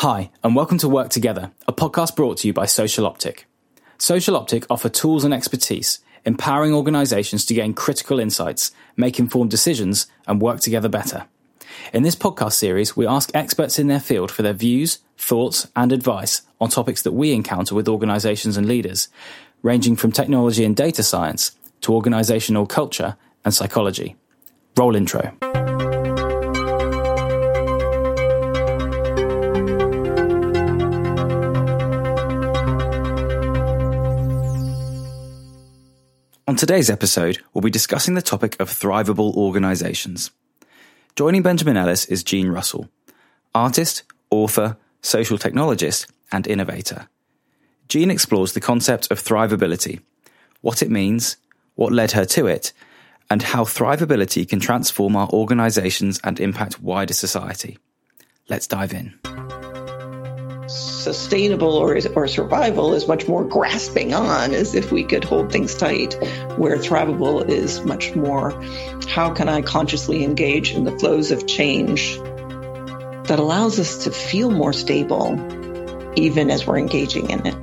Hi, and welcome to Work Together, a podcast brought to you by Social Optic. Social Optic offer tools and expertise, empowering organizations to gain critical insights, make informed decisions, and work together better. In this podcast series, we ask experts in their field for their views, thoughts, and advice on topics that we encounter with organizations and leaders, ranging from technology and data science to organizational culture and psychology. Roll intro. Today's episode, we'll be discussing the topic of thrivable organizations. Joining Benjamin Ellis is Jean Russell, artist, author, social technologist, and innovator. Jean explores the concept of thrivability, what it means, what led her to it, and how thrivability can transform our organizations and impact wider society. Let's dive in sustainable or, or survival is much more grasping on as if we could hold things tight, where thrivable is much more how can I consciously engage in the flows of change that allows us to feel more stable even as we're engaging in it.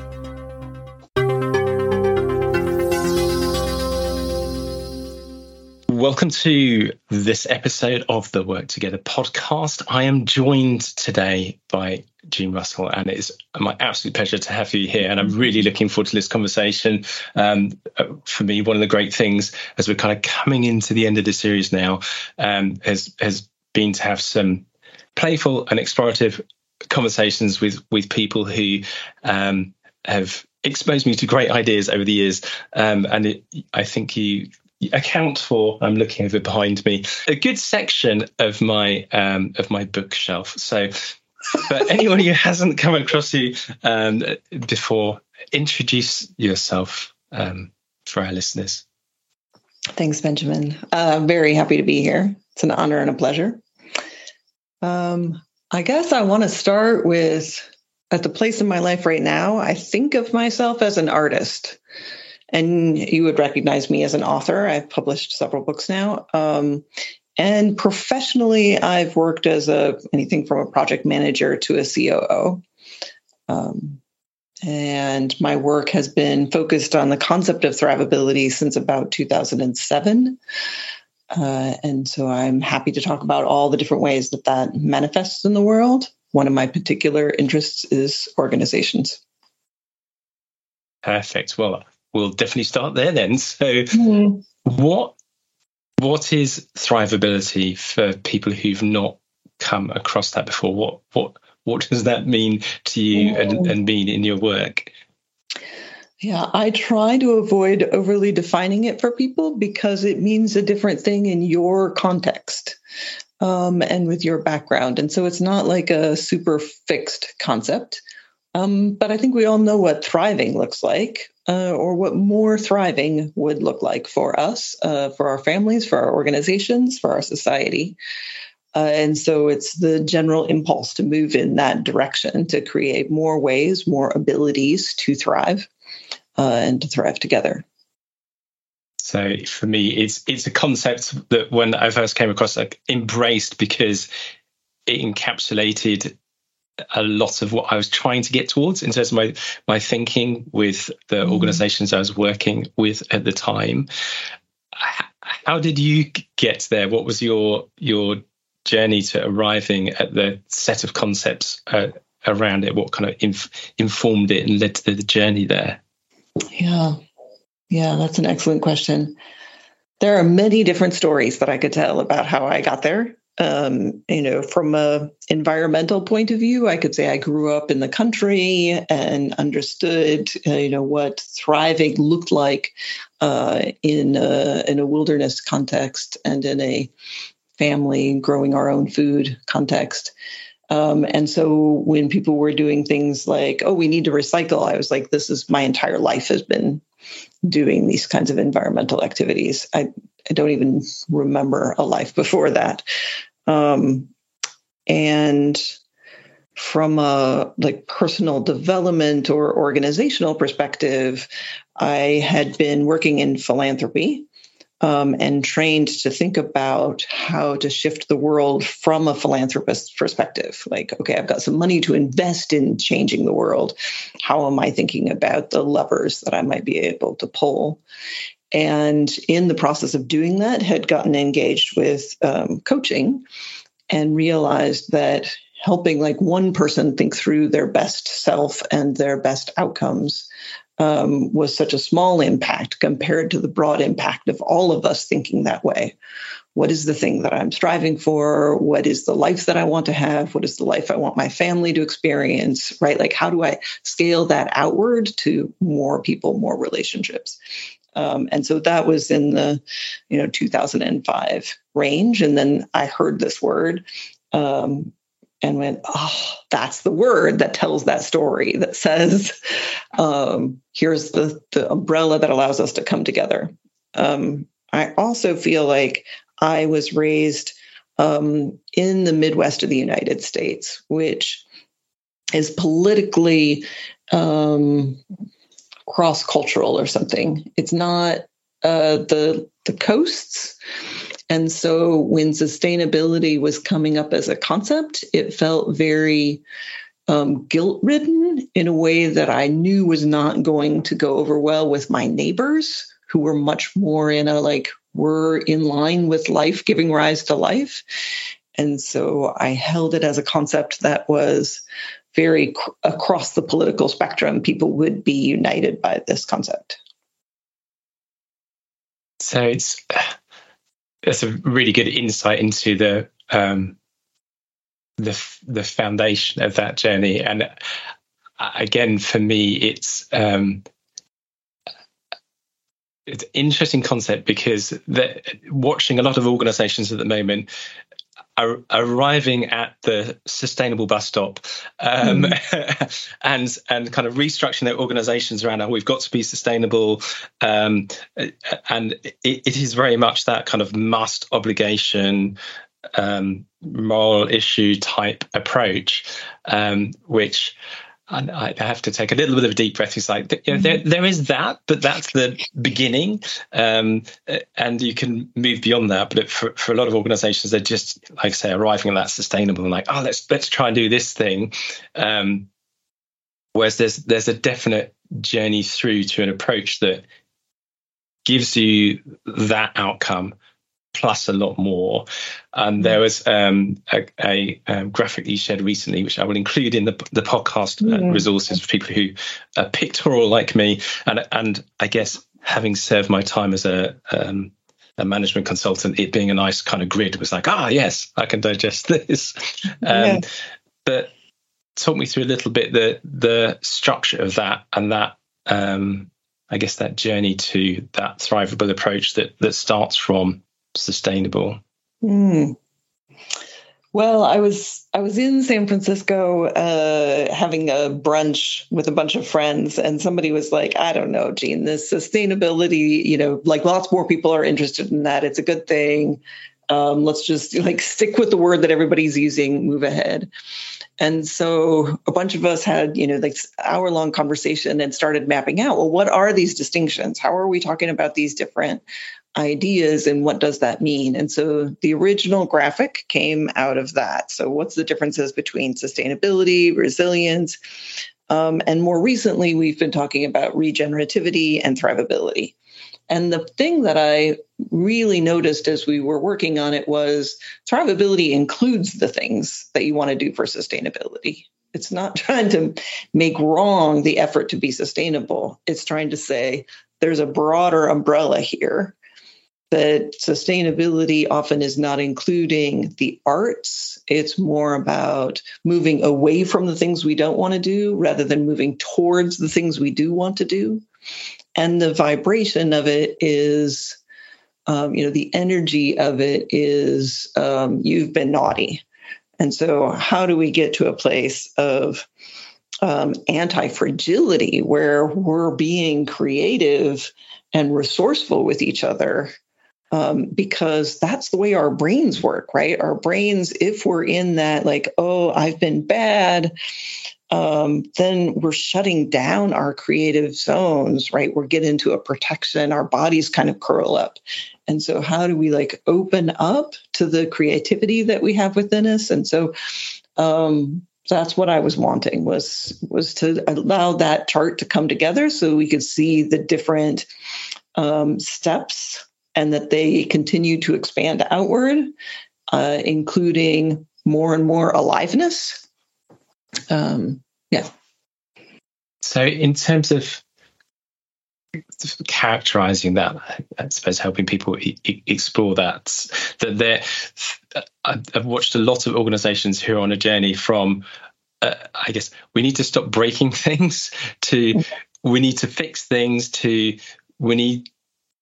Welcome to this episode of the Work Together podcast. I am joined today by Jean Russell, and it's my absolute pleasure to have you here. And I'm really looking forward to this conversation. Um, for me, one of the great things as we're kind of coming into the end of the series now um, has has been to have some playful and explorative conversations with with people who um, have exposed me to great ideas over the years. Um, and it, I think you account for i'm looking over behind me a good section of my um, of my bookshelf so but anyone who hasn't come across you um, before, introduce yourself um, for our listeners. Thanks, Benjamin. Uh, very happy to be here. It's an honor and a pleasure. Um, I guess I want to start with at the place in my life right now, I think of myself as an artist. And you would recognize me as an author. I've published several books now. Um, and professionally, I've worked as a anything from a project manager to a COO. Um, and my work has been focused on the concept of thrivability since about 2007. Uh, and so I'm happy to talk about all the different ways that that manifests in the world. One of my particular interests is organizations. Perfect. Well, we'll definitely start there then. So, mm. what what is thrivability for people who've not come across that before? What what what does that mean to you and, and mean in your work? Yeah, I try to avoid overly defining it for people because it means a different thing in your context um, and with your background. And so it's not like a super fixed concept. Um, but I think we all know what thriving looks like, uh, or what more thriving would look like for us, uh, for our families, for our organizations, for our society. Uh, and so it's the general impulse to move in that direction to create more ways, more abilities to thrive uh, and to thrive together. So for me, it's it's a concept that when I first came across, like embraced because it encapsulated a lot of what I was trying to get towards in terms of my my thinking with the mm. organizations I was working with at the time. How did you get there? What was your your journey to arriving at the set of concepts uh, around it? What kind of inf- informed it and led to the journey there? Yeah, yeah, that's an excellent question. There are many different stories that I could tell about how I got there um, you know, from a environmental point of view, I could say I grew up in the country and understood, uh, you know, what thriving looked like uh, in a, in a wilderness context and in a family growing our own food context. Um, and so when people were doing things like, oh, we need to recycle, I was like, this is my entire life has been doing these kinds of environmental activities. I, I don't even remember a life before that. Um, and from a like personal development or organizational perspective, I had been working in philanthropy um, and trained to think about how to shift the world from a philanthropist's perspective. Like, okay, I've got some money to invest in changing the world. How am I thinking about the levers that I might be able to pull? And in the process of doing that, had gotten engaged with um, coaching and realized that helping like one person think through their best self and their best outcomes um, was such a small impact compared to the broad impact of all of us thinking that way. What is the thing that I'm striving for? What is the life that I want to have? What is the life I want my family to experience? Right? Like, how do I scale that outward to more people, more relationships? Um, and so that was in the, you know, 2005 range. And then I heard this word um, and went, oh, that's the word that tells that story that says, um, here's the, the umbrella that allows us to come together. Um, I also feel like I was raised um, in the Midwest of the United States, which is politically um, cross cultural or something. It's not uh, the the coasts and so when sustainability was coming up as a concept, it felt very um, guilt ridden in a way that I knew was not going to go over well with my neighbors who were much more in a like, we're in line with life, giving rise to life. And so I held it as a concept that was very cr- across the political spectrum. People would be united by this concept. So it's that's a really good insight into the um, the the foundation of that journey. And uh, again, for me, it's um, it's an interesting concept because watching a lot of organizations at the moment arriving at the sustainable bus stop um, mm. and and kind of restructuring their organizations around how we've got to be sustainable um, and it, it is very much that kind of must obligation um, moral issue type approach um, which and I have to take a little bit of a deep breath. It's like you know, there, there is that, but that's the beginning, um, and you can move beyond that. But for, for a lot of organisations, they're just like I say, arriving at that sustainable and like, oh, let's let's try and do this thing. Um, whereas there's there's a definite journey through to an approach that gives you that outcome plus a lot more. And there was um, a, a, a, graphic you shared recently, which I will include in the, the podcast uh, yeah. resources for people who are pictorial like me. And, and I guess having served my time as a, um, a management consultant, it being a nice kind of grid was like, ah, yes, I can digest this. Um, yeah. But talk me through a little bit the the structure of that and that um, I guess that journey to that thrivable approach that that starts from sustainable? Mm. Well, I was I was in San Francisco uh, having a brunch with a bunch of friends, and somebody was like, "I don't know, Jean, this sustainability, you know, like lots more people are interested in that. It's a good thing. Um, let's just like stick with the word that everybody's using. Move ahead." And so a bunch of us had, you know, like hour long conversation and started mapping out, well, what are these distinctions? How are we talking about these different ideas and what does that mean? And so the original graphic came out of that. So, what's the differences between sustainability, resilience? Um, and more recently, we've been talking about regenerativity and thrivability. And the thing that I really noticed as we were working on it was thrivability includes the things that you want to do for sustainability. It's not trying to make wrong the effort to be sustainable. It's trying to say there's a broader umbrella here that sustainability often is not including the arts. It's more about moving away from the things we don't want to do rather than moving towards the things we do want to do. And the vibration of it is, um, you know, the energy of it is um, you've been naughty. And so, how do we get to a place of um, anti fragility where we're being creative and resourceful with each other um, because that's the way our brains work, right? Our brains, if we're in that, like, oh, I've been bad, um, then we're shutting down our creative zones, right? We're getting into a protection, our bodies kind of curl up. And so, how do we like open up to the creativity that we have within us? And so, um, that's what I was wanting was was to allow that chart to come together so we could see the different um, steps and that they continue to expand outward, uh, including more and more aliveness um, yeah. So, in terms of characterizing that, I suppose helping people e- explore that, that there, I've watched a lot of organizations who are on a journey from, uh, I guess, we need to stop breaking things to we need to fix things to we need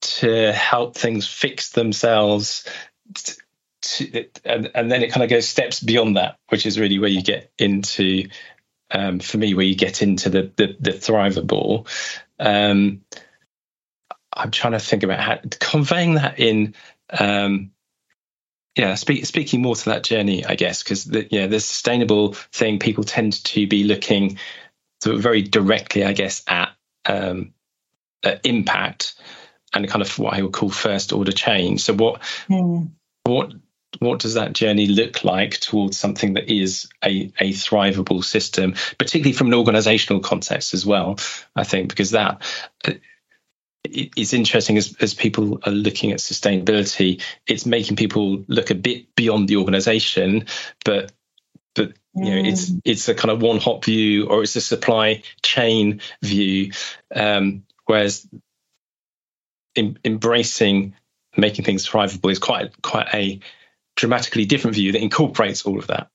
to help things fix themselves and, and then it kind of goes steps beyond that, which is really where you get into, um, for me, where you get into the the, the thrivable. Um, I'm trying to think about how conveying that in, um, yeah, speak, speaking more to that journey, I guess, because the, yeah, the sustainable thing, people tend to be looking sort of very directly, I guess, at, um, at impact and kind of what I would call first order change. So what mm. what what does that journey look like towards something that is a, a thrivable system, particularly from an organizational context as well, I think, because that it's interesting as, as people are looking at sustainability, it's making people look a bit beyond the organization, but but you know it's mm. it's a kind of one hop view or it's a supply chain view um, whereas in, embracing making things thrivable is quite quite a dramatically different view that incorporates all of that.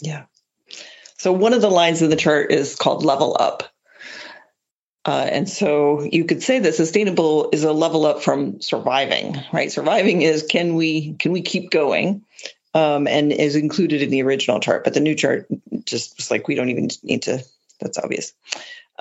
Yeah. So one of the lines in the chart is called level up. Uh, and so you could say that sustainable is a level up from surviving, right? Surviving is can we can we keep going, um, and is included in the original chart, but the new chart just was like we don't even need to. That's obvious.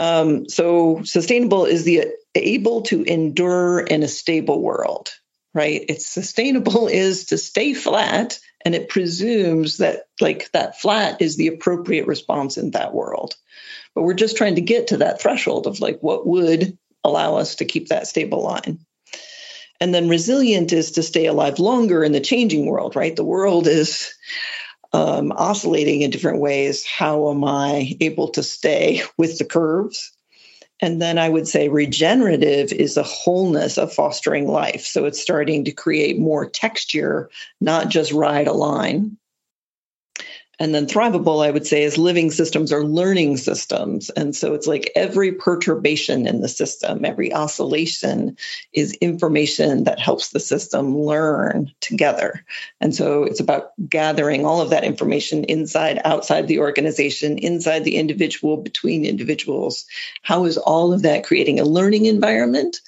Um, so sustainable is the able to endure in a stable world, right? It's sustainable is to stay flat and it presumes that like that flat is the appropriate response in that world. But we're just trying to get to that threshold of like what would allow us to keep that stable line. And then resilient is to stay alive longer in the changing world, right? The world is um, oscillating in different ways. How am I able to stay with the curves? And then I would say regenerative is a wholeness of fostering life. So it's starting to create more texture, not just ride a line. And then thrivable, I would say, is living systems or learning systems. And so it's like every perturbation in the system, every oscillation is information that helps the system learn together. And so it's about gathering all of that information inside, outside the organization, inside the individual, between individuals. How is all of that creating a learning environment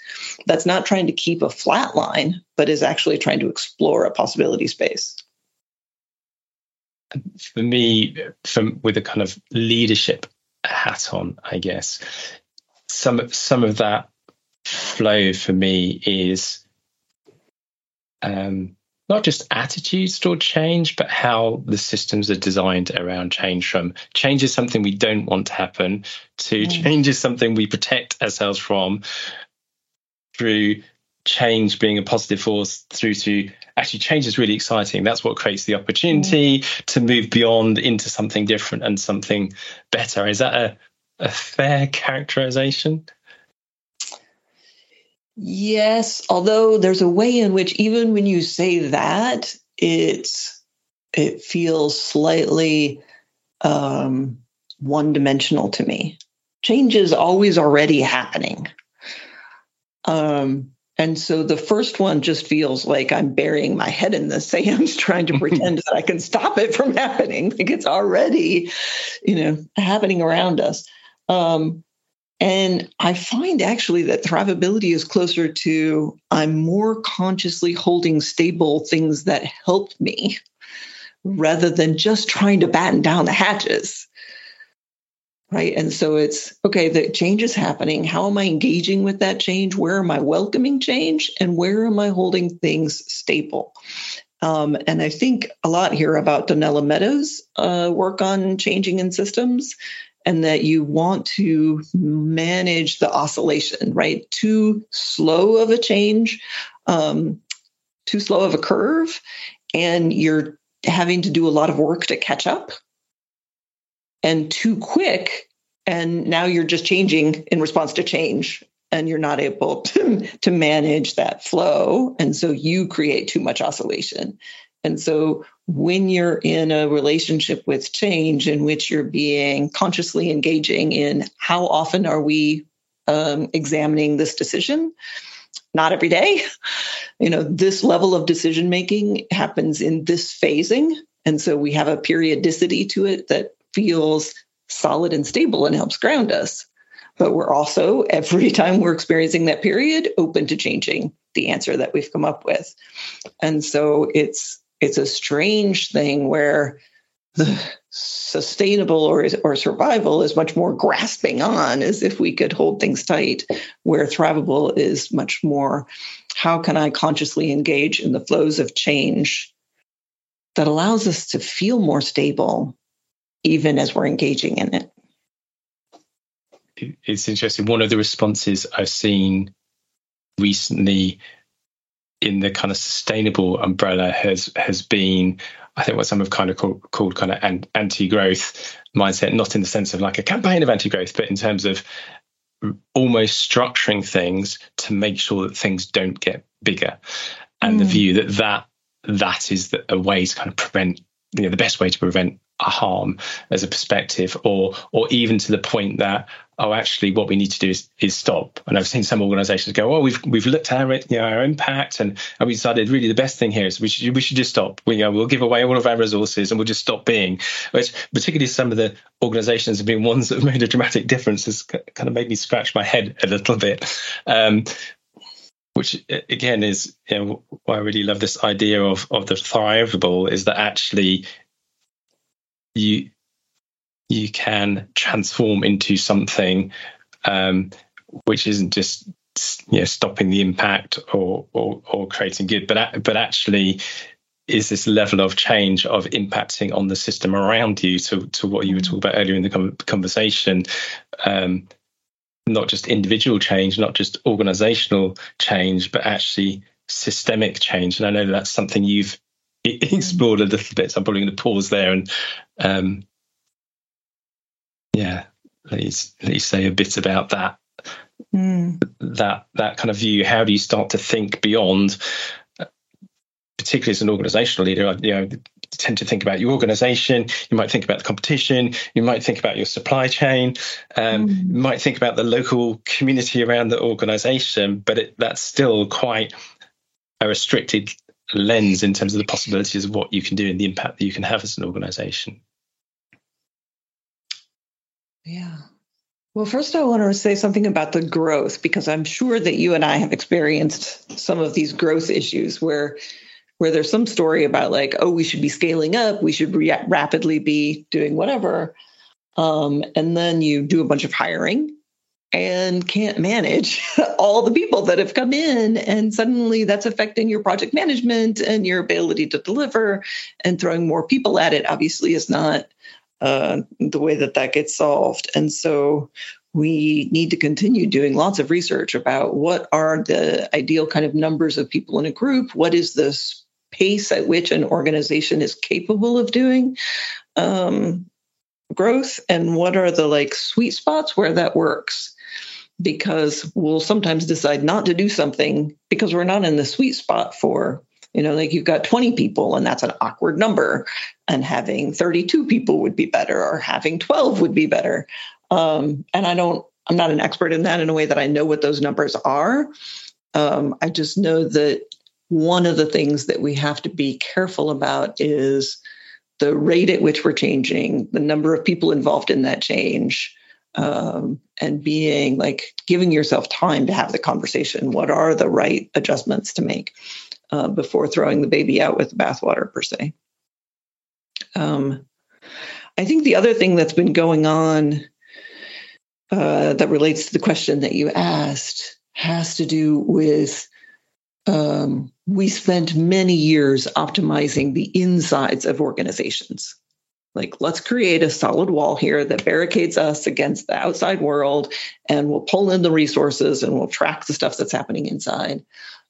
that's not trying to keep a flat line, but is actually trying to explore a possibility space? For me, from with a kind of leadership hat on, I guess, some some of that flow for me is um, not just attitudes toward change, but how the systems are designed around change. From change is something we don't want to happen to mm. change is something we protect ourselves from through change being a positive force through to actually change is really exciting. That's what creates the opportunity mm. to move beyond into something different and something better. Is that a, a fair characterization? Yes, although there's a way in which even when you say that, it's it feels slightly um, one dimensional to me. Change is always already happening. Um, and so the first one just feels like I'm burying my head in the sand, trying to pretend that I can stop it from happening. Like it's already, you know, happening around us. Um, and I find actually that thrivability is closer to I'm more consciously holding stable things that help me rather than just trying to batten down the hatches right? And so it's okay, the change is happening. How am I engaging with that change? Where am I welcoming change? And where am I holding things stable? Um, and I think a lot here about Donella Meadows' uh, work on changing in systems, and that you want to manage the oscillation, right? Too slow of a change, um, too slow of a curve, and you're having to do a lot of work to catch up, and too quick, and now you're just changing in response to change and you're not able to, to manage that flow. And so you create too much oscillation. And so when you're in a relationship with change in which you're being consciously engaging in how often are we um, examining this decision, not every day. You know, this level of decision making happens in this phasing. And so we have a periodicity to it that feels solid and stable and helps ground us. But we're also every time we're experiencing that period open to changing the answer that we've come up with. And so it's it's a strange thing where the sustainable or, or survival is much more grasping on as if we could hold things tight where thrivable is much more how can i consciously engage in the flows of change that allows us to feel more stable even as we're engaging in it it's interesting. One of the responses I've seen recently in the kind of sustainable umbrella has has been, I think, what some have kind of called, called kind of anti-growth mindset, not in the sense of like a campaign of anti-growth, but in terms of almost structuring things to make sure that things don't get bigger, and mm. the view that that that is the, a way to kind of prevent you know the best way to prevent harm as a perspective or or even to the point that oh actually what we need to do is, is stop. And i've seen some organizations go oh we've we've looked at our, you know, our impact and, and we decided really the best thing here is we should we should just stop. We, you know, we'll give away all of our resources and we'll just stop being which particularly some of the organizations have been ones that have made a dramatic difference has kind of made me scratch my head a little bit. Um, which again is you know why I really love this idea of of the thrivable is that actually you you can transform into something um, which isn't just you know stopping the impact or or, or creating good, but but actually is this level of change of impacting on the system around you to to what you were talking about earlier in the conversation. Um, not just individual change, not just organizational change, but actually systemic change. And I know that's something you've explored a little bit. So I'm probably going to pause there and um, yeah, please please say a bit about that. Mm. That that kind of view. How do you start to think beyond, particularly as an organizational leader? You know, tend to think about your organization. You might think about the competition. You might think about your supply chain. Um, mm. You might think about the local community around the organization. But it, that's still quite a restricted lens in terms of the possibilities of what you can do and the impact that you can have as an organization. Yeah. Well, first, I want to say something about the growth because I'm sure that you and I have experienced some of these growth issues where where there's some story about like, oh, we should be scaling up, we should re- rapidly be doing whatever, um, and then you do a bunch of hiring and can't manage all the people that have come in, and suddenly that's affecting your project management and your ability to deliver, and throwing more people at it obviously is not uh, the way that that gets solved. And so we need to continue doing lots of research about what are the ideal kind of numbers of people in a group, what is the pace at which an organization is capable of doing um, growth, and what are the like sweet spots where that works. Because we'll sometimes decide not to do something because we're not in the sweet spot for you know, like you've got 20 people and that's an awkward number, and having 32 people would be better, or having 12 would be better. Um, and I don't, I'm not an expert in that in a way that I know what those numbers are. Um, I just know that one of the things that we have to be careful about is the rate at which we're changing, the number of people involved in that change, um, and being like giving yourself time to have the conversation. What are the right adjustments to make? uh, before throwing the baby out with the bathwater, per se. Um, I think the other thing that's been going on uh, that relates to the question that you asked has to do with um, we spent many years optimizing the insides of organizations. Like, let's create a solid wall here that barricades us against the outside world, and we'll pull in the resources and we'll track the stuff that's happening inside.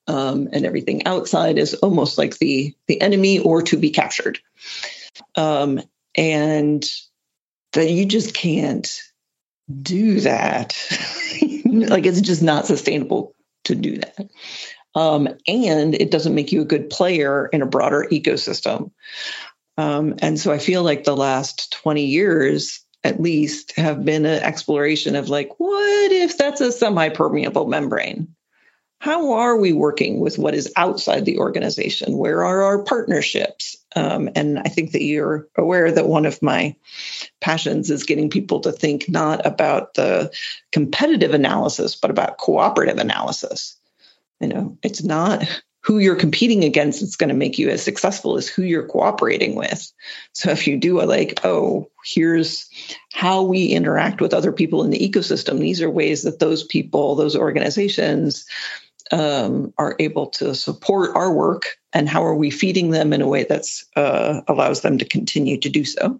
Um, and everything outside is almost like the the enemy or to be captured. Um, and that you just can't do that. like it's just not sustainable to do that. Um, and it doesn't make you a good player in a broader ecosystem. Um, and so I feel like the last 20 years, at least, have been an exploration of like, what if that's a semi permeable membrane? How are we working with what is outside the organization? Where are our partnerships? Um, and I think that you're aware that one of my passions is getting people to think not about the competitive analysis, but about cooperative analysis. You know, it's not who you're competing against that's going to make you as successful as who you're cooperating with. So if you do a like, oh, here's how we interact with other people in the ecosystem, these are ways that those people, those organizations um, are able to support our work, and how are we feeding them in a way that uh, allows them to continue to do so.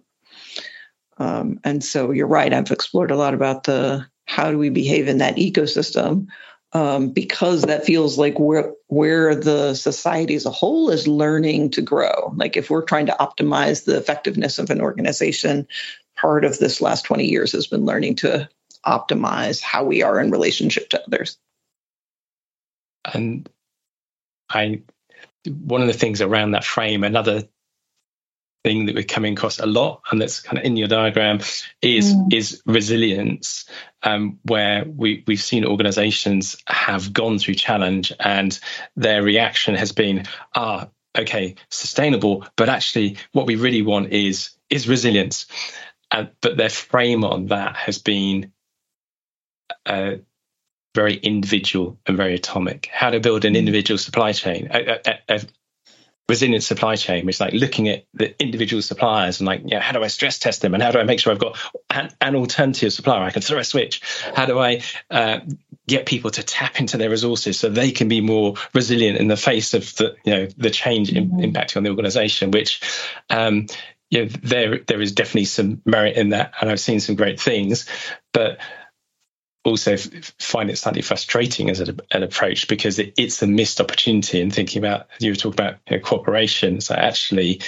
Um, and so you're right. I've explored a lot about the how do we behave in that ecosystem um, because that feels like where where the society as a whole is learning to grow. Like if we're trying to optimize the effectiveness of an organization, part of this last 20 years has been learning to optimize how we are in relationship to others. And I one of the things around that frame, another thing that we're coming across a lot, and that's kind of in your diagram, is mm. is resilience, um, where we we've seen organisations have gone through challenge, and their reaction has been, ah, okay, sustainable, but actually, what we really want is is resilience, uh, but their frame on that has been. Uh, very individual and very atomic. How to build an mm. individual supply chain, a, a, a, resilient supply chain, which is like looking at the individual suppliers and like, yeah, how do I stress test them and how do I make sure I've got an, an alternative supplier? I can throw a switch. How do I uh, get people to tap into their resources so they can be more resilient in the face of the, you know, the change mm-hmm. in, impacting on the organization, which, um, you know, there, there is definitely some merit in that. And I've seen some great things, but also find it slightly frustrating as an, an approach because it, it's a missed opportunity in thinking about you were talking about you know, cooperation. So actually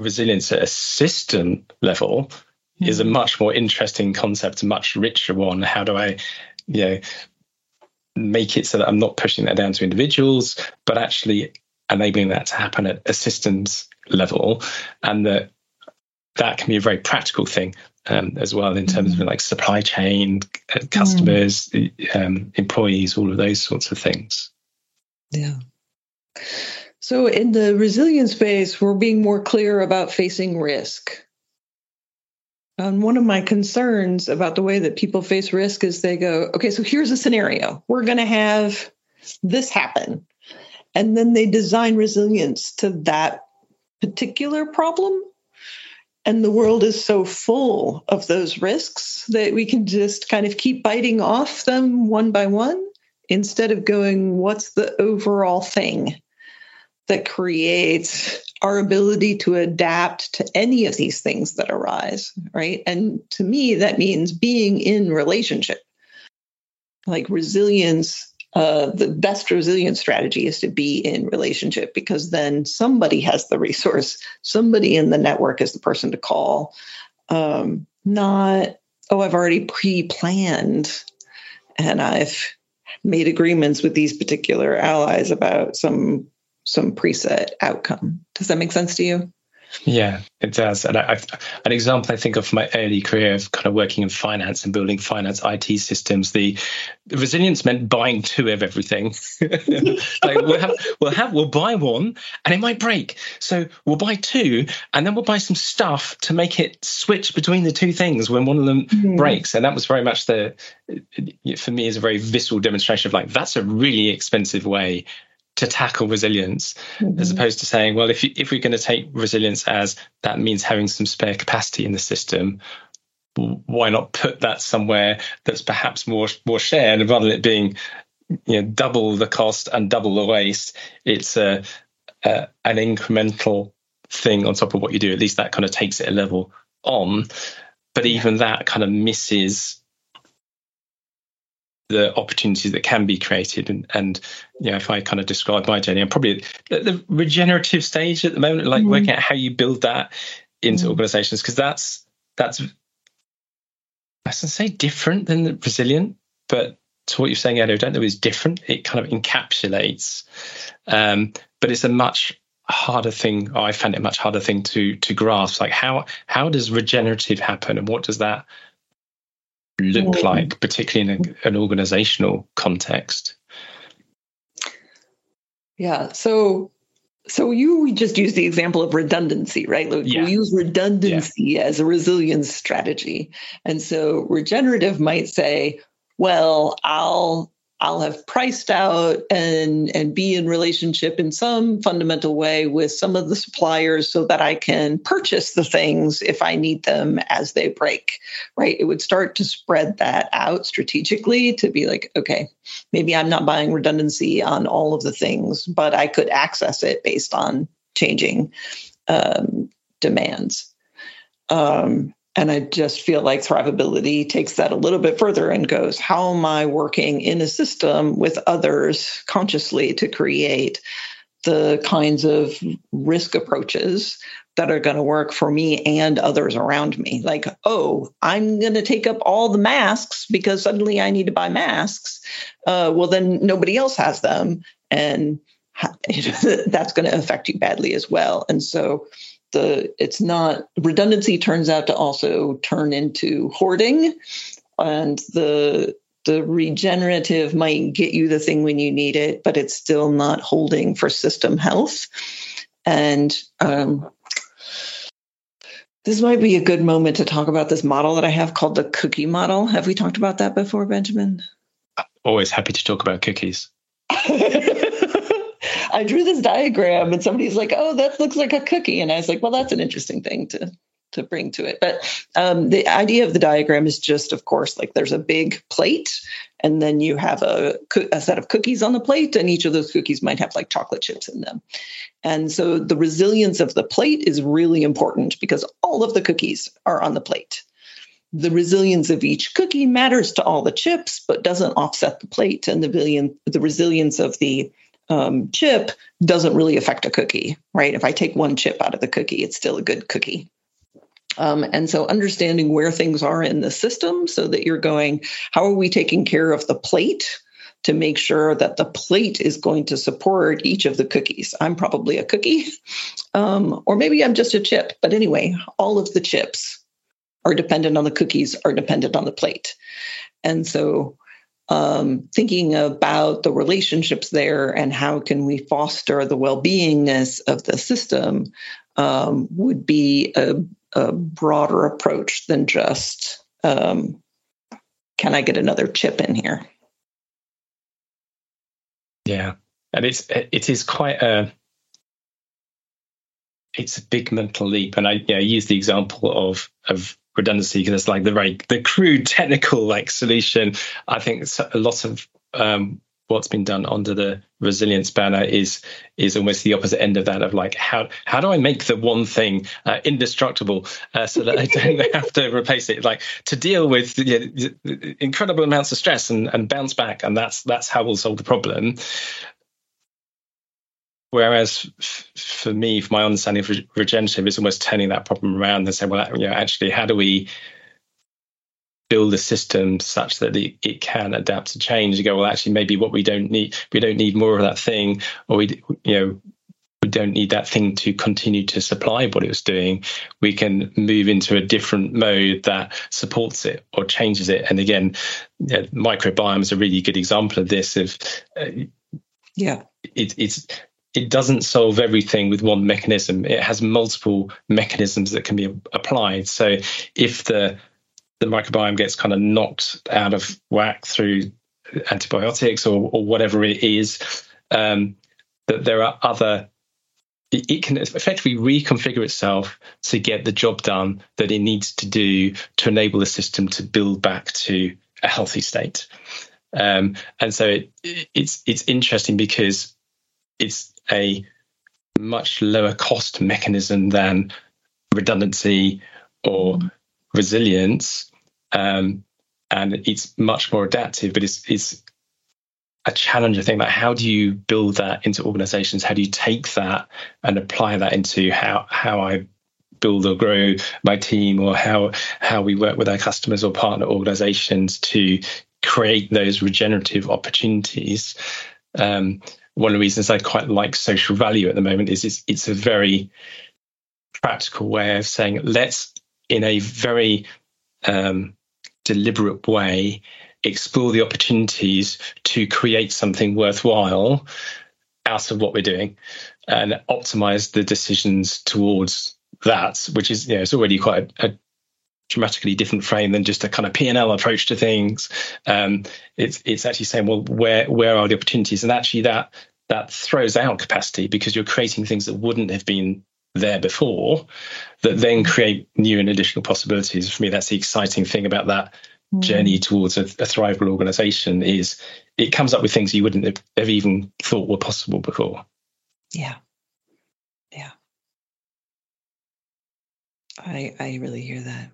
resilience at a system level mm-hmm. is a much more interesting concept a much richer one. How do i you know make it so that i'm not pushing that down to individuals but actually enabling that to happen at a systems level and that that can be a very practical thing um, as well in terms of like supply chain, uh, customers, mm. um, employees, all of those sorts of things. Yeah. So in the resilience space, we're being more clear about facing risk. And one of my concerns about the way that people face risk is they go, okay, so here's a scenario. We're going to have this happen. And then they design resilience to that particular problem and the world is so full of those risks that we can just kind of keep biting off them one by one instead of going, what's the overall thing that creates our ability to adapt to any of these things that arise, right? And to me, that means being in relationship. Like resilience uh, the best resilience strategy is to be in relationship because then somebody has the resource, somebody in the network is the person to call. Um, not, oh, I've already pre planned and I've made agreements with these particular allies about some some preset outcome. Does that make sense to you? Yeah, it does. And I, an example I think of my early career of kind of working in finance and building finance IT systems, the, the resilience meant buying two of everything. like we'll have, we'll have, we'll buy one and it might break. So we'll buy two and then we'll buy some stuff to make it switch between the two things when one of them mm-hmm. breaks. And that was very much the, for me, is a very visceral demonstration of like, that's a really expensive way to tackle resilience mm-hmm. as opposed to saying well if you, if we're going to take resilience as that means having some spare capacity in the system why not put that somewhere that's perhaps more more shared rather than it being you know double the cost and double the waste. It's a, a an incremental thing on top of what you do. At least that kind of takes it a level on. But even that kind of misses the opportunities that can be created. And, and you know, if I kind of describe my journey, I'm probably at the regenerative stage at the moment, like mm working out how you build that into mm organizations, because that's that's I should say different than the resilient, but to what you're saying, Edo, I don't know is different. It kind of encapsulates, um, but it's a much harder thing. I find it a much harder thing to to grasp. Like how how does regenerative happen, and what does that look mm. like, particularly in a, an organizational context? Yeah. So so you just use the example of redundancy, right? Like yeah. we use redundancy yeah. as a resilience strategy. And so regenerative might say, well, I'll I'll have priced out and and be in relationship in some fundamental way with some of the suppliers so that I can purchase the things if I need them as they break. Right? It would start to spread that out strategically to be like, okay, maybe I'm not buying redundancy on all of the things, but I could access it based on changing um, demands. Um, and I just feel like thrivability takes that a little bit further and goes, how am I working in a system with others consciously to create the kinds of risk approaches that are going to work for me and others around me? Like, oh, I'm going to take up all the masks because suddenly I need to buy masks. Uh, well, then nobody else has them. And that's going to affect you badly as well. And so, the it's not redundancy turns out to also turn into hoarding. And the the regenerative might get you the thing when you need it but it's still not holding for system health. And um, this might be a good moment to talk about this model that i have called the cookie model. Have we talked about that before benjamin? Always happy to talk about cookies I drew this diagram and somebody's like, oh, that looks like a cookie. And I was like, well, that's an interesting thing to to bring to it. But um, the idea of the diagram is just, of course, like there's a big plate, and then you have a, a set of cookies on the plate, and each of those cookies might have like chocolate chips in them. And so the resilience of the plate is really important because all of the cookies are on the plate. The resilience of each cookie matters to all the chips, but doesn't offset the plate. And the, billion, the resilience of the um, chip doesn't really affect a cookie, right? If I take one chip out of the cookie, it's still a good cookie. Um, and so understanding where things are in the system so that you're going, how are we taking care of the plate to make sure that the plate is going to support each of the cookies? I'm probably a cookie, um, or maybe I'm just a chip. But anyway, all of the chips are dependent on the cookies, are dependent on the plate. And so um, thinking about the relationships there and how can we foster the well-beingness of the system um, would be a, a, broader approach than just um, can I get another chip in here? Yeah, and it's it is quite a it's a big mental leap, and I yeah, use the example of of redundancy because it's like the very the crude technical like solution. I think a lot of um, what's been done under the resilience banner is is almost the opposite end of that of like how how do I make the one thing uh, indestructible uh, so that I don't have to replace it like to deal with you know, incredible amounts of stress and, and bounce back and that's that's how we'll solve the problem Whereas for me, for my understanding of regenerative, is almost turning that problem around and saying, well, you know, actually, how do we build a system such that it, it can adapt to change? You go, well, actually, maybe what we don't need, we don't need more of that thing, or we, you know, we don't need that thing to continue to supply what it was doing. We can move into a different mode that supports it or changes it. And again, yeah, microbiome is a really good example of this. Of uh, yeah, it, it's it doesn't solve everything with one mechanism. It has multiple mechanisms that can be applied. So if the the microbiome gets kind of knocked out of whack through antibiotics or, or whatever it is, um, that there are other it, can effectively reconfigure itself to get the job done that it needs to do to enable the system to build back to a healthy state. Um, and so it, it's it's interesting because it's a much lower cost mechanism than redundancy or mm-hmm. resilience, um, and it's much more adaptive. But it's it's a challenge. I think like how do you build that into organizations? How do you take that and apply that into how how I build or grow my team or how how we work with our customers or partner organizations to create those regenerative opportunities. Um, one of the reasons I quite like social value at the moment is it's, it's a very practical way of saying let's in a very um, deliberate way explore the opportunities to create something worthwhile out of what we're doing and optimize the decisions towards that, which is, you know, it's already quite a, a dramatically different frame than just a kind of P&L approach to things. Um, it's it's actually saying, well, where where are the opportunities? And actually that that throws out capacity because you're creating things that wouldn't have been there before that then create new and additional possibilities. For me, that's the exciting thing about that mm. journey towards a, a thrivable organization is it comes up with things you wouldn't have, have even thought were possible before. Yeah. Yeah. I I really hear that.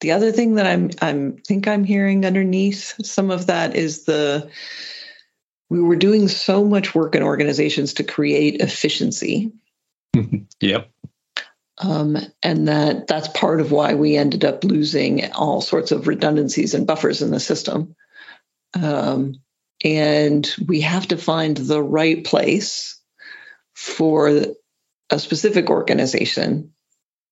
The other thing that I'm I'm think I'm hearing underneath some of that is the we were doing so much work in organizations to create efficiency. yep. Um, and that that's part of why we ended up losing all sorts of redundancies and buffers in the system. Um, and we have to find the right place for a specific organization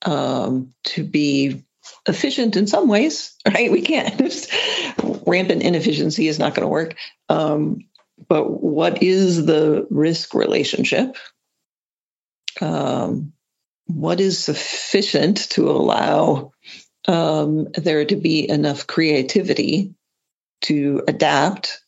um, to be efficient in some ways, right? We can't just rampant inefficiency is not going to work. Um, but what is the risk relationship? Um, what is sufficient to allow um, there to be enough creativity to adapt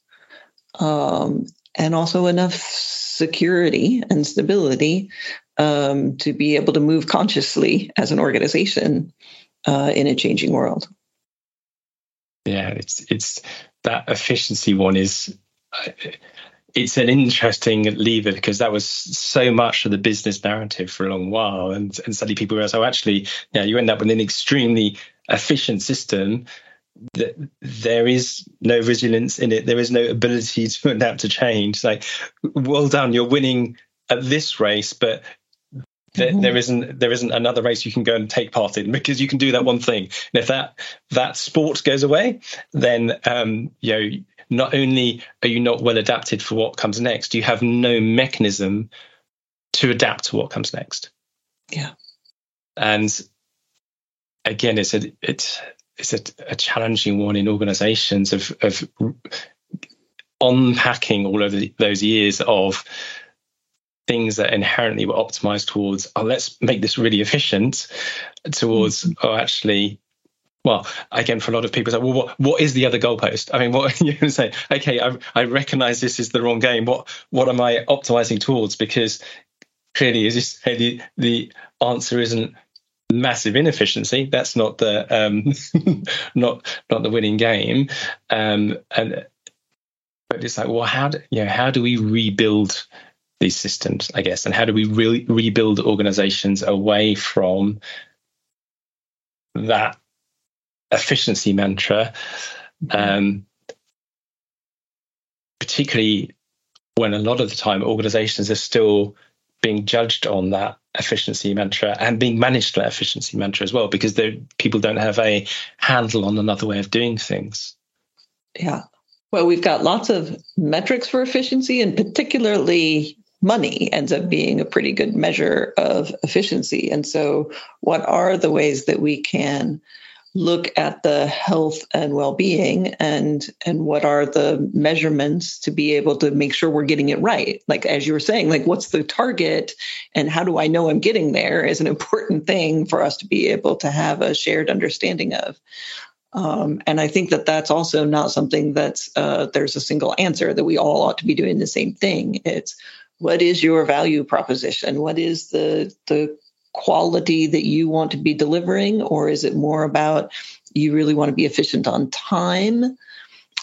um, and also enough security and stability um, to be able to move consciously as an organization uh, in a changing world. Yeah, it's it's that efficiency one is it's an interesting lever because that was so much of the business narrative for a long while, and and suddenly people realize, oh, actually, yeah, you end up with an extremely efficient system that there is no resilience in it. There is no ability to adapt to change. Like, well done, you're winning at this race, but there, mm-hmm. there isn't there isn't another race you can go and take part in because you can do that one thing. And if that that sport goes away, then um, you know not only are you not well adapted for what comes next, you have no mechanism to adapt to what comes next. Yeah. And again, it's a it's it's a, a challenging one in organizations of of unpacking all of the, those years of things that inherently were optimized towards oh let's make this really efficient towards mm-hmm. oh actually well, again, for a lot of people, say, well, what, what is the other goalpost? I mean, what you can say, okay, I, I recognize this is the wrong game. What what am I optimizing towards? Because clearly, as you say, the, the answer isn't massive inefficiency. That's not the um, not not the winning game. Um, and but it's like, well, how do you know how do we rebuild these systems? I guess, and how do we re- rebuild organizations away from that efficiency mantra, um, particularly when a lot of the time organizations are still being judged on that efficiency mantra and being managed that efficiency mantra as well, because people don't have a handle on another way of doing things. Yeah. Well, we've got lots of metrics for efficiency, and particularly money ends up being a pretty good measure of efficiency. And so, what are the ways that we can look at the health and well-being and and what are the measurements to be able to make sure we're getting it right? Like as you were saying like what's the target and how do i know i'm getting there is an important thing for us to be able to have a shared understanding of. Um, and i think that that's also not something that's uh, there's a single answer that we all ought to be doing the same thing. It's what is your value proposition? What is the the quality that you want to be delivering, or is it more about you really want to be efficient on time?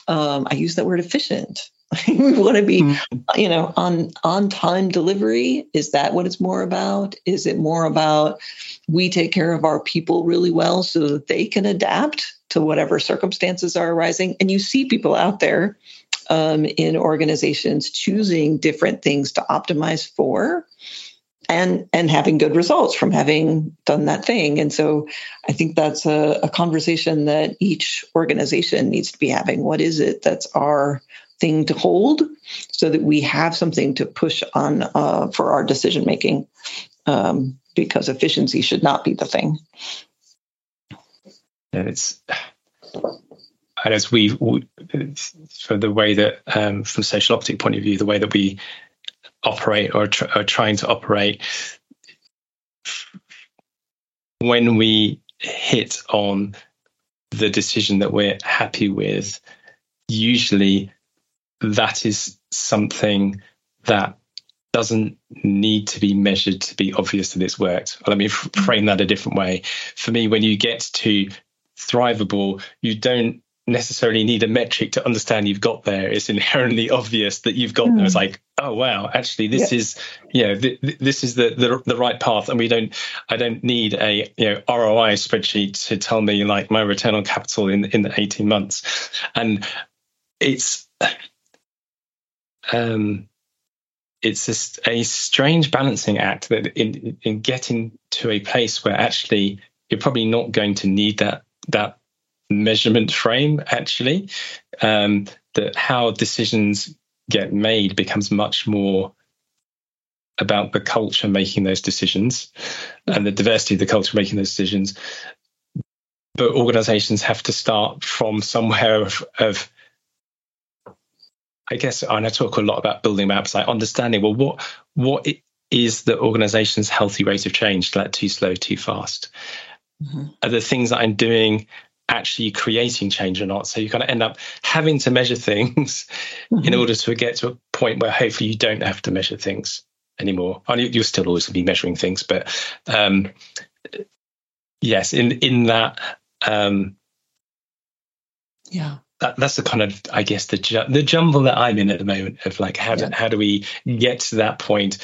um, I use that word efficient. we want to be, mm-hmm. you know, on on time delivery. Is that what it's more about? Is it more about we take care of our people really well so that they can adapt to whatever circumstances are arising? And you see people out there um, in organizations choosing different things to optimize for and and having good results from having done that thing. And so i think that's a, a, conversation that each organization needs to be having. What is it that's our thing to hold so that we have something to push on uh, for our decision making? Um, because efficiency should not be the thing. And it's and as we, for the way that um, from social optic point of view the way that we operate or tr- are trying to operate when we hit on the decision that we're happy with usually that is something that doesn't need to be measured to be obvious that it's worked. Let me f- frame that a different way. For me, when you get to thrivable, you don't necessarily need a metric to understand you've got there. It's inherently obvious that you've got mm. there. It's hmm. like, oh wow, actually, this yeah. is you know th- th- this is the, the the right path, and we don't. I don't need a you know ROI spreadsheet to tell me like my return on capital in in the eighteen months, and it's um it's just a strange balancing act that in in getting to a place where actually you're probably not going to need that that measurement frame actually um, that how decisions get made becomes much more about the culture making those decisions and the diversity of the culture making those decisions but organizations have to start from somewhere of, of I guess, and I talk a lot about building maps, like understanding, well, what what is the organization's healthy rate of change? Like too slow, too fast? Mm-hmm. Are the things that I'm doing actually creating change or not? So you kind of end up having to measure things mm-hmm. in order to get to a point where hopefully you don't have to measure things anymore. I mean, you'll still always be measuring things, but um, yes, in in that um, yeah that, that's the kind of I guess the the jumble that I'm in at the moment of like how do, yeah. how do we get to that point,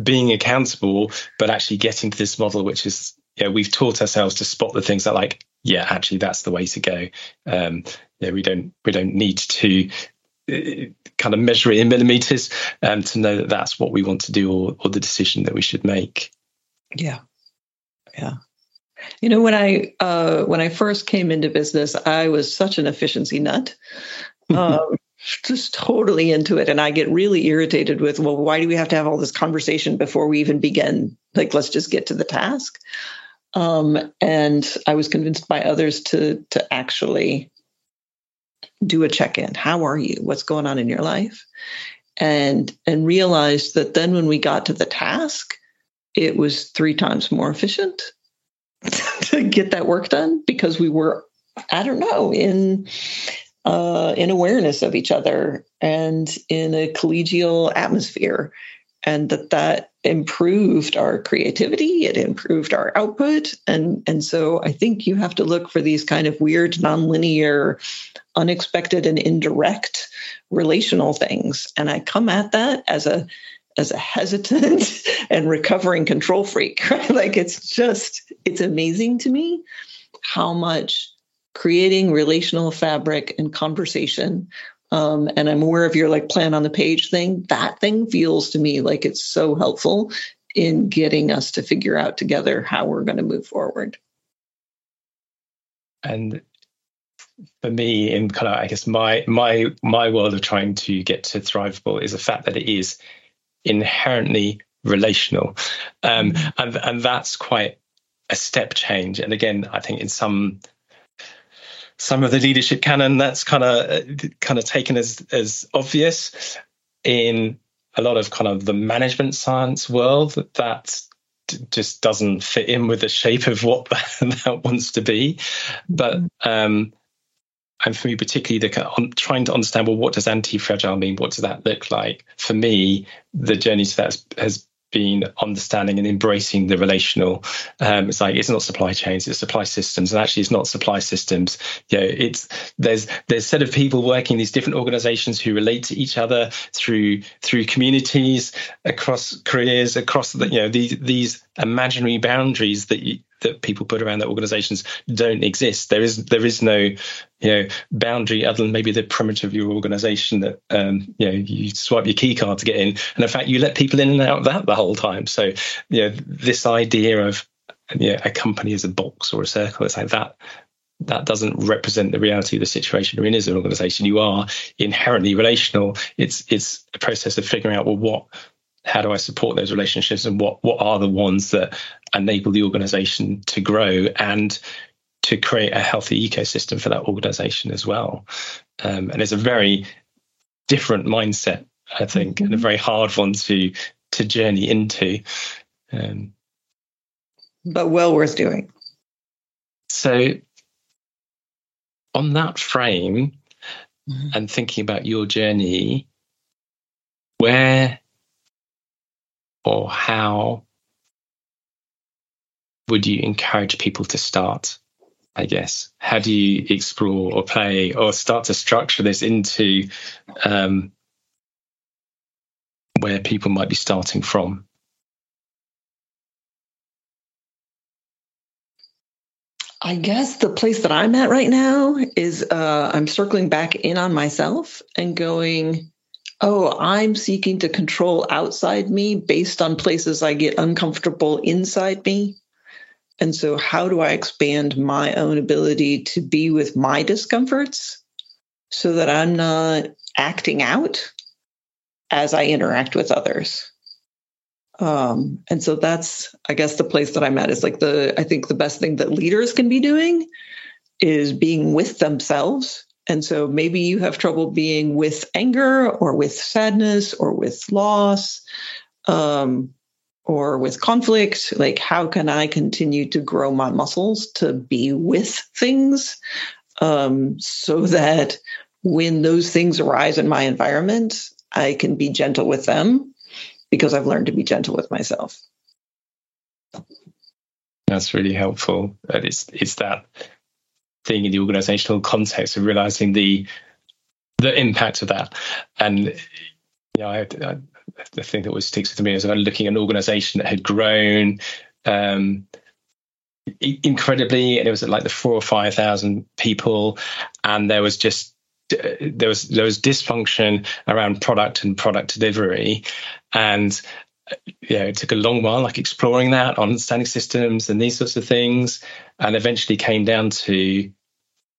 being accountable, but actually getting to this model, which is yeah we've taught ourselves to spot the things that like yeah actually that's the way to go. Um, yeah, we don't we don't need to uh, kind of measure it in millimeters um, to know that that's what we want to do or, or the decision that we should make. Yeah, yeah. You know, when I uh, when I first came into business, I was such an efficiency nut. Um, just totally into it and i get really irritated with well why do we have to have all this conversation before we even begin like let's just get to the task um, and i was convinced by others to to actually do a check-in. How are you? What's going on in your life? And and realized that then when we got to the task it was three times more efficient to get that work done because we were, I don't know, in uh, in awareness of each other and in a collegial atmosphere, and that that improved our creativity, it improved our output, and and so I think you have to look for these kind of weird, nonlinear, unexpected, and indirect relational things, and I come at that as a as a hesitant and recovering control freak, right? Like it's just, it's amazing to me how much creating relational fabric and conversation. Um, and I'm aware of your like plan on the page thing. That thing feels to me like it's so helpful in getting us to figure out together how we're going to move forward. And for me, in kind of, I guess my my my world of trying to get to Thrivable is the fact that it is inherently relational, um, mm-hmm. and and that's quite a step change. And again, I think in some some of the leadership canon, that's kind of kind of taken as as obvious. In a lot of kind of the management science world, that just doesn't fit in with the shape of what that wants to be. But um, and for me particularly the on trying to understand well what does anti-fragile mean what does that look like for me the journey to that has, has been understanding and embracing the relational. Um, it's like it's not supply chains, it's supply systems, and actually it's not supply systems. You know, it's there's there's set of people working these different organizations who relate to each other through through communities across careers across the you know these these imaginary boundaries that you, that people put around their organizations don't exist. There is there is no you know boundary other than maybe the perimeter of your organization that um, you know you swipe your key card to get in, and in fact you let people in and out of that the whole time. So you know this idea of you know, a company as a box or a circle, it's like that that doesn't represent the reality of the situation you're in as an organization. You are inherently relational. It's it's a process of figuring out well what how do I support those relationships and what what are the ones that enable the organization to grow and to create a healthy ecosystem for that organization as well. Um, and it's a very different mindset, I think, mm-hmm. and a very hard one to to journey into. Um, but well worth doing. So, on that frame, mm-hmm. and thinking about your journey, where or how would you encourage people to start? I guess how do you explore or play or start to structure this into um, where people might be starting from? I guess the place that I'm at right now is uh, I'm circling back in on myself and going, oh, I'm seeking to control outside me based on places I get uncomfortable inside me. And so, how do I expand my own ability to be with my discomforts so that I'm not acting out as I interact with others? Um, and so that's, I guess, the place that I'm at is like the, I think the best thing that leaders can be doing is being with themselves and so maybe you have trouble being with anger or with sadness or with loss um, or with conflict. Like, how can I continue to grow my muscles to be with things um, so that when those things arise in my environment, I can be gentle with them because I've learned to be gentle with myself. That's really helpful. That is, it's that thing in the organizational context of realizing the the impact of that. And you know, I, I, the thing that always sticks with me is looking at an organization that had grown um, incredibly, and it was like the four or five thousand people, and there was just there was there was dysfunction around product and product delivery, and yeah, it took a long while, like exploring that, understanding systems and these sorts of things, and eventually came down to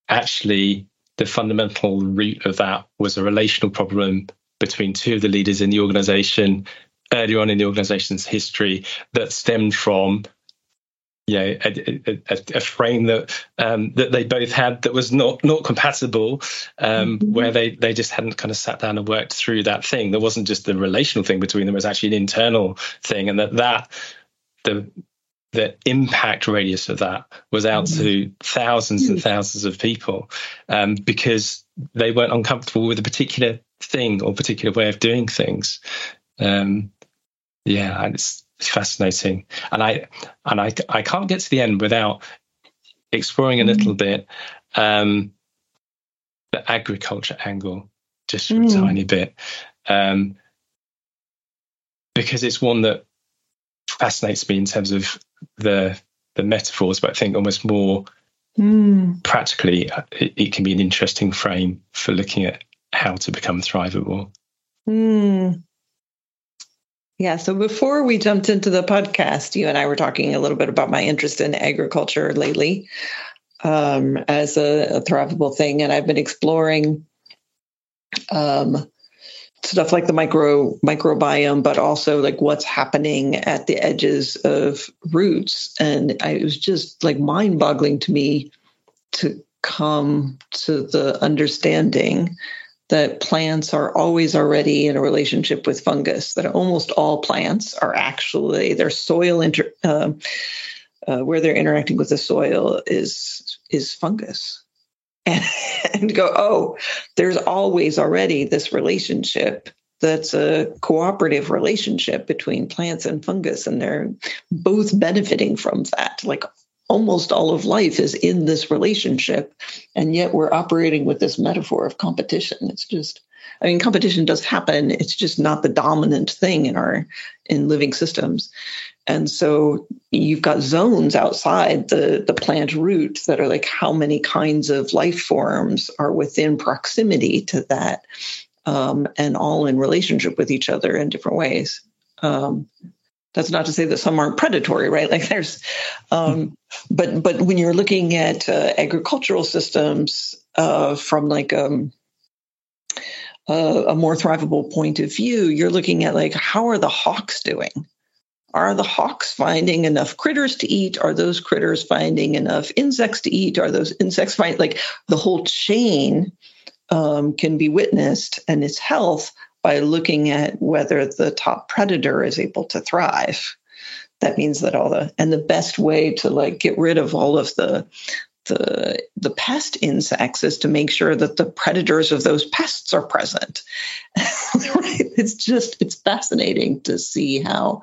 actually the fundamental root of that was a relational problem between two of the leaders in the organization earlier on in the organization's history that stemmed from you know, a, a, a frame that um, that they both had that was not not compatible, um, mm-hmm. where they they just hadn't kind of sat down and worked through that thing. There wasn't just the relational thing between them; it was actually an internal thing, and that that the the impact radius of that was out mm-hmm. to thousands and thousands of people um, because they weren't uncomfortable with a particular thing or particular way of doing things. Um, yeah, it's it's fascinating, and I and I I can't get to the end without exploring a mm. little bit um, the agriculture angle just for mm. a tiny bit, um, because it's one that fascinates me in terms of the the metaphors, but I think almost more mm. practically, uh, it, it, can be an interesting frame for looking at how to become thrivable. Mm. Yeah. So before we jumped into the podcast, you and I were talking a little bit about my interest in agriculture lately um, as a, a, thrivable thing. And I've been exploring um, stuff like the micro microbiome, but also like what's happening at the edges of roots. And I, it was just like mind boggling to me to come to the understanding that plants are always already in a relationship with fungus, that almost all plants are actually their soil inter, uh, uh, where they're interacting with the soil is is fungus. And, and go, oh, there's always already this relationship that's a cooperative relationship between plants and fungus, and they're both benefiting from that. Like almost all of life is in this relationship, and yet we're operating with this metaphor of competition. It's just, I mean, competition does happen. It's just not the dominant thing in our in living systems. And so you've got zones outside the, the plant root that are like how many kinds of life forms are within proximity to that um, and all in relationship with each other in different ways. Um, that's not to say that some aren't predatory, right? Like there's, um, but but when you're looking at uh, agricultural systems uh, from like um, a, a more thrivable point of view, you're looking at like how are the hawks doing? Are the hawks finding enough critters to eat? Are those critters finding enough insects to eat? Are those insects find like the whole chain um, can be witnessed and its health by looking at whether the top predator is able to thrive. That means that all the and the best way to like get rid of all of the the the pest insects is to make sure that the predators of those pests are present. right? It's just it's fascinating to see how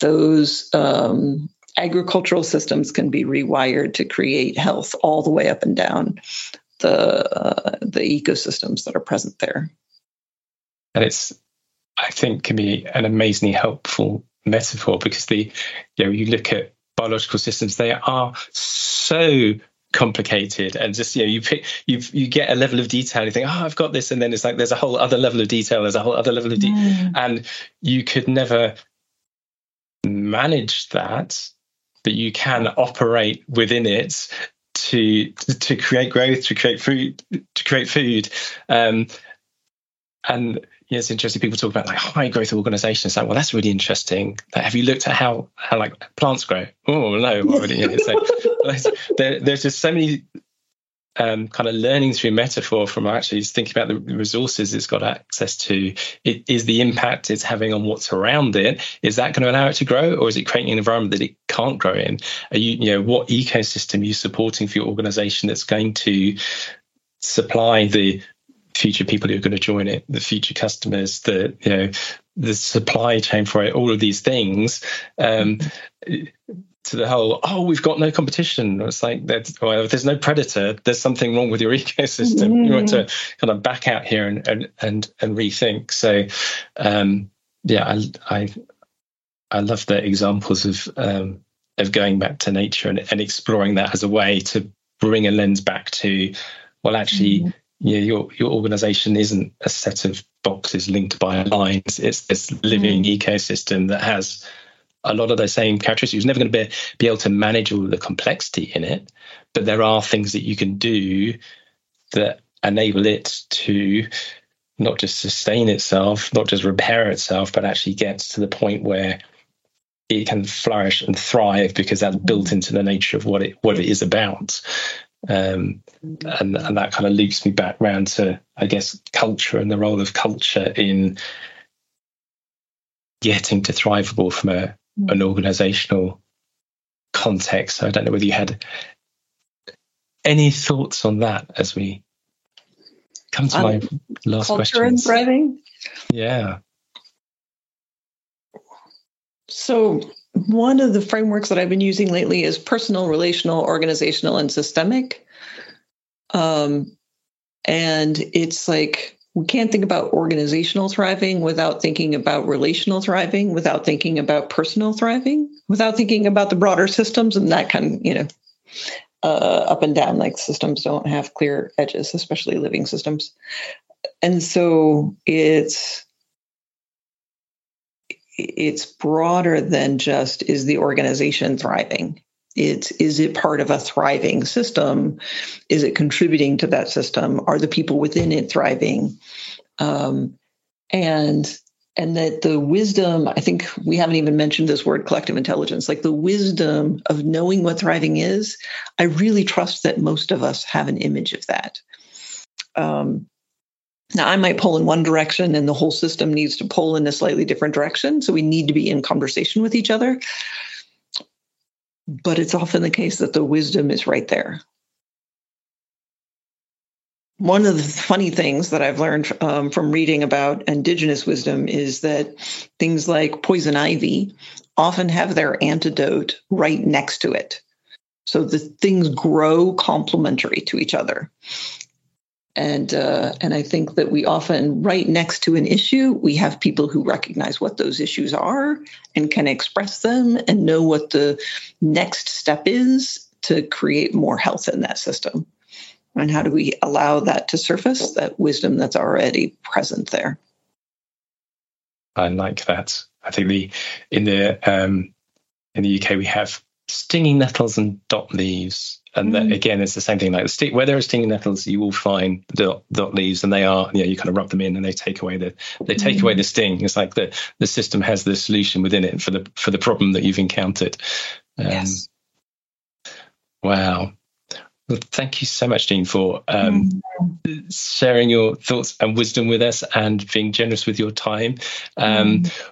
those um, agricultural systems can be rewired to create health all the way up and down the uh, the ecosystems that are present there. And it's, I think, can be an amazingly helpful metaphor because the, you know, you look at biological systems, they are so complicated and just you know you pick you you get a level of detail you think oh i've got this and then it's like there's a whole other level of detail there's a whole other level of detail mm. and you could never manage that, but you can operate within it to to create growth, to create food, to create food. Um, and yeah, it's interesting. People talk about like high growth organizations. Like, well, that's really interesting. Like, have you looked at how how like plants grow? Oh no, know, so, there, there's just so many um, kind of learning through metaphor from actually thinking about the resources it's got access to. It, is the impact it's having on what's around it? Is that going to allow it to grow, or is it creating an environment that it can't grow in? Are you, you know, what ecosystem are you supporting for your organization that's going to supply the future people who are going to join it, the future customers, the you know, the supply chain for it, all of these things. Um, to the whole oh we've got no competition it's like well, if there's no predator there's something wrong with your ecosystem mm. you want to kind of back out here and and and, and rethink so um, yeah I, I i love the examples of um, of going back to nature and, and exploring that as a way to bring a lens back to well actually mm. Yeah your your organization isn't a set of boxes linked by lines it's this living mm. ecosystem that has a lot of those same characteristics. You're never going to be, be able to manage all the complexity in it, but there are things that you can do that enable it to not just sustain itself, not just repair itself, but actually get to the point where it can flourish and thrive because that's built into the nature of what it what it is about. Um, and, and that kind of loops me back round to, I guess, culture and the role of culture in getting to thrivable from a an organizational context. I don't know whether you had any thoughts on that as we come to um, my last question. and thriving. Yeah. So one of the frameworks that I've been using lately is personal, relational, organizational, and systemic. Um, and it's like we can't think about organizational thriving without thinking about relational thriving, without thinking about personal thriving, without thinking about the broader systems and that kind of, you know, uh, up and down. Like systems don't have clear edges, especially living systems. And so it's it's broader than just is the organization thriving? It's is it part of a thriving system? Is it contributing to that system? Are the people within it thriving? Um, and and that the wisdom i think we haven't even mentioned this word collective intelligence like the wisdom of knowing what thriving is i really trust that most of us have an image of that. Um, now i might pull in one direction and the whole system needs to pull in a slightly different direction so we need to be in conversation with each other but it's often the case that the wisdom is right there. one of the funny things that I've learned um, from reading about indigenous wisdom is that things like poison ivy often have their antidote right next to it. So the things grow complementary to each other. And uh, and I think that we often, right next to an issue, we have people who recognize what those issues are and can express them and know what the next step is to create more health in that system. And how do we allow that to surface, that wisdom that's already present there? I like that. I think the in the um, in the UK we have stinging nettles and dock leaves, and mm. again it's the same thing. Like the stick, where there are stinging nettles, you will find dock, dock leaves, and they are you know you kind of rub them in and they take away the they take mm. away the sting. It's like the the system has the solution within it for the for the problem that you've encountered. Um, yes. Wow. Well, thank you so much, Jean, for um, mm. sharing your thoughts and wisdom with us and being generous with your time. Um, mm.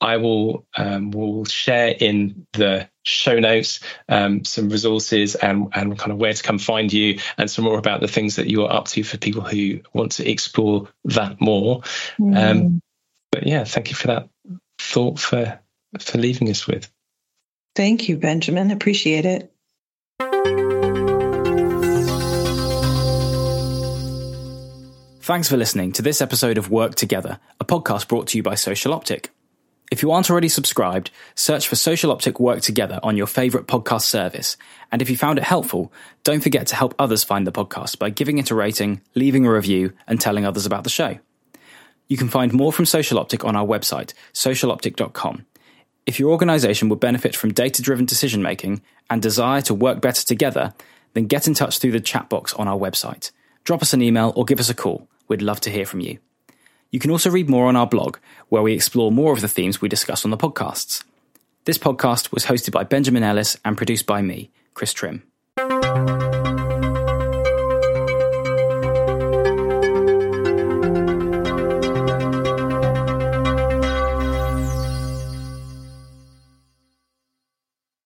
I will um, will share in the show notes um, some resources and and kind of where to come find you and some more about the things that you are up to for people who want to explore that more. Um, mm. but yeah, thank you for that thought for for leaving us with. Thank you, Benjamin. Appreciate it. Thanks for listening to this episode of Work Together, a podcast brought to you by Social Optic. If you aren't already subscribed, search for Social Optic Work Together on your favourite podcast service. And if you found it helpful, don't forget to help others find the podcast by giving it a rating, leaving a review, and telling others about the show. You can find more from Social Optic on our website, socialoptic.com. If your organisation would benefit from data driven decision making and desire to work better together, then get in touch through the chat box on our website. Drop us an email or give us a call. We'd love to hear from you. You can also read more on our blog, where we explore more of the themes we discuss on the podcasts. This podcast was hosted by Benjamin Ellis and produced by me, Chris Trim.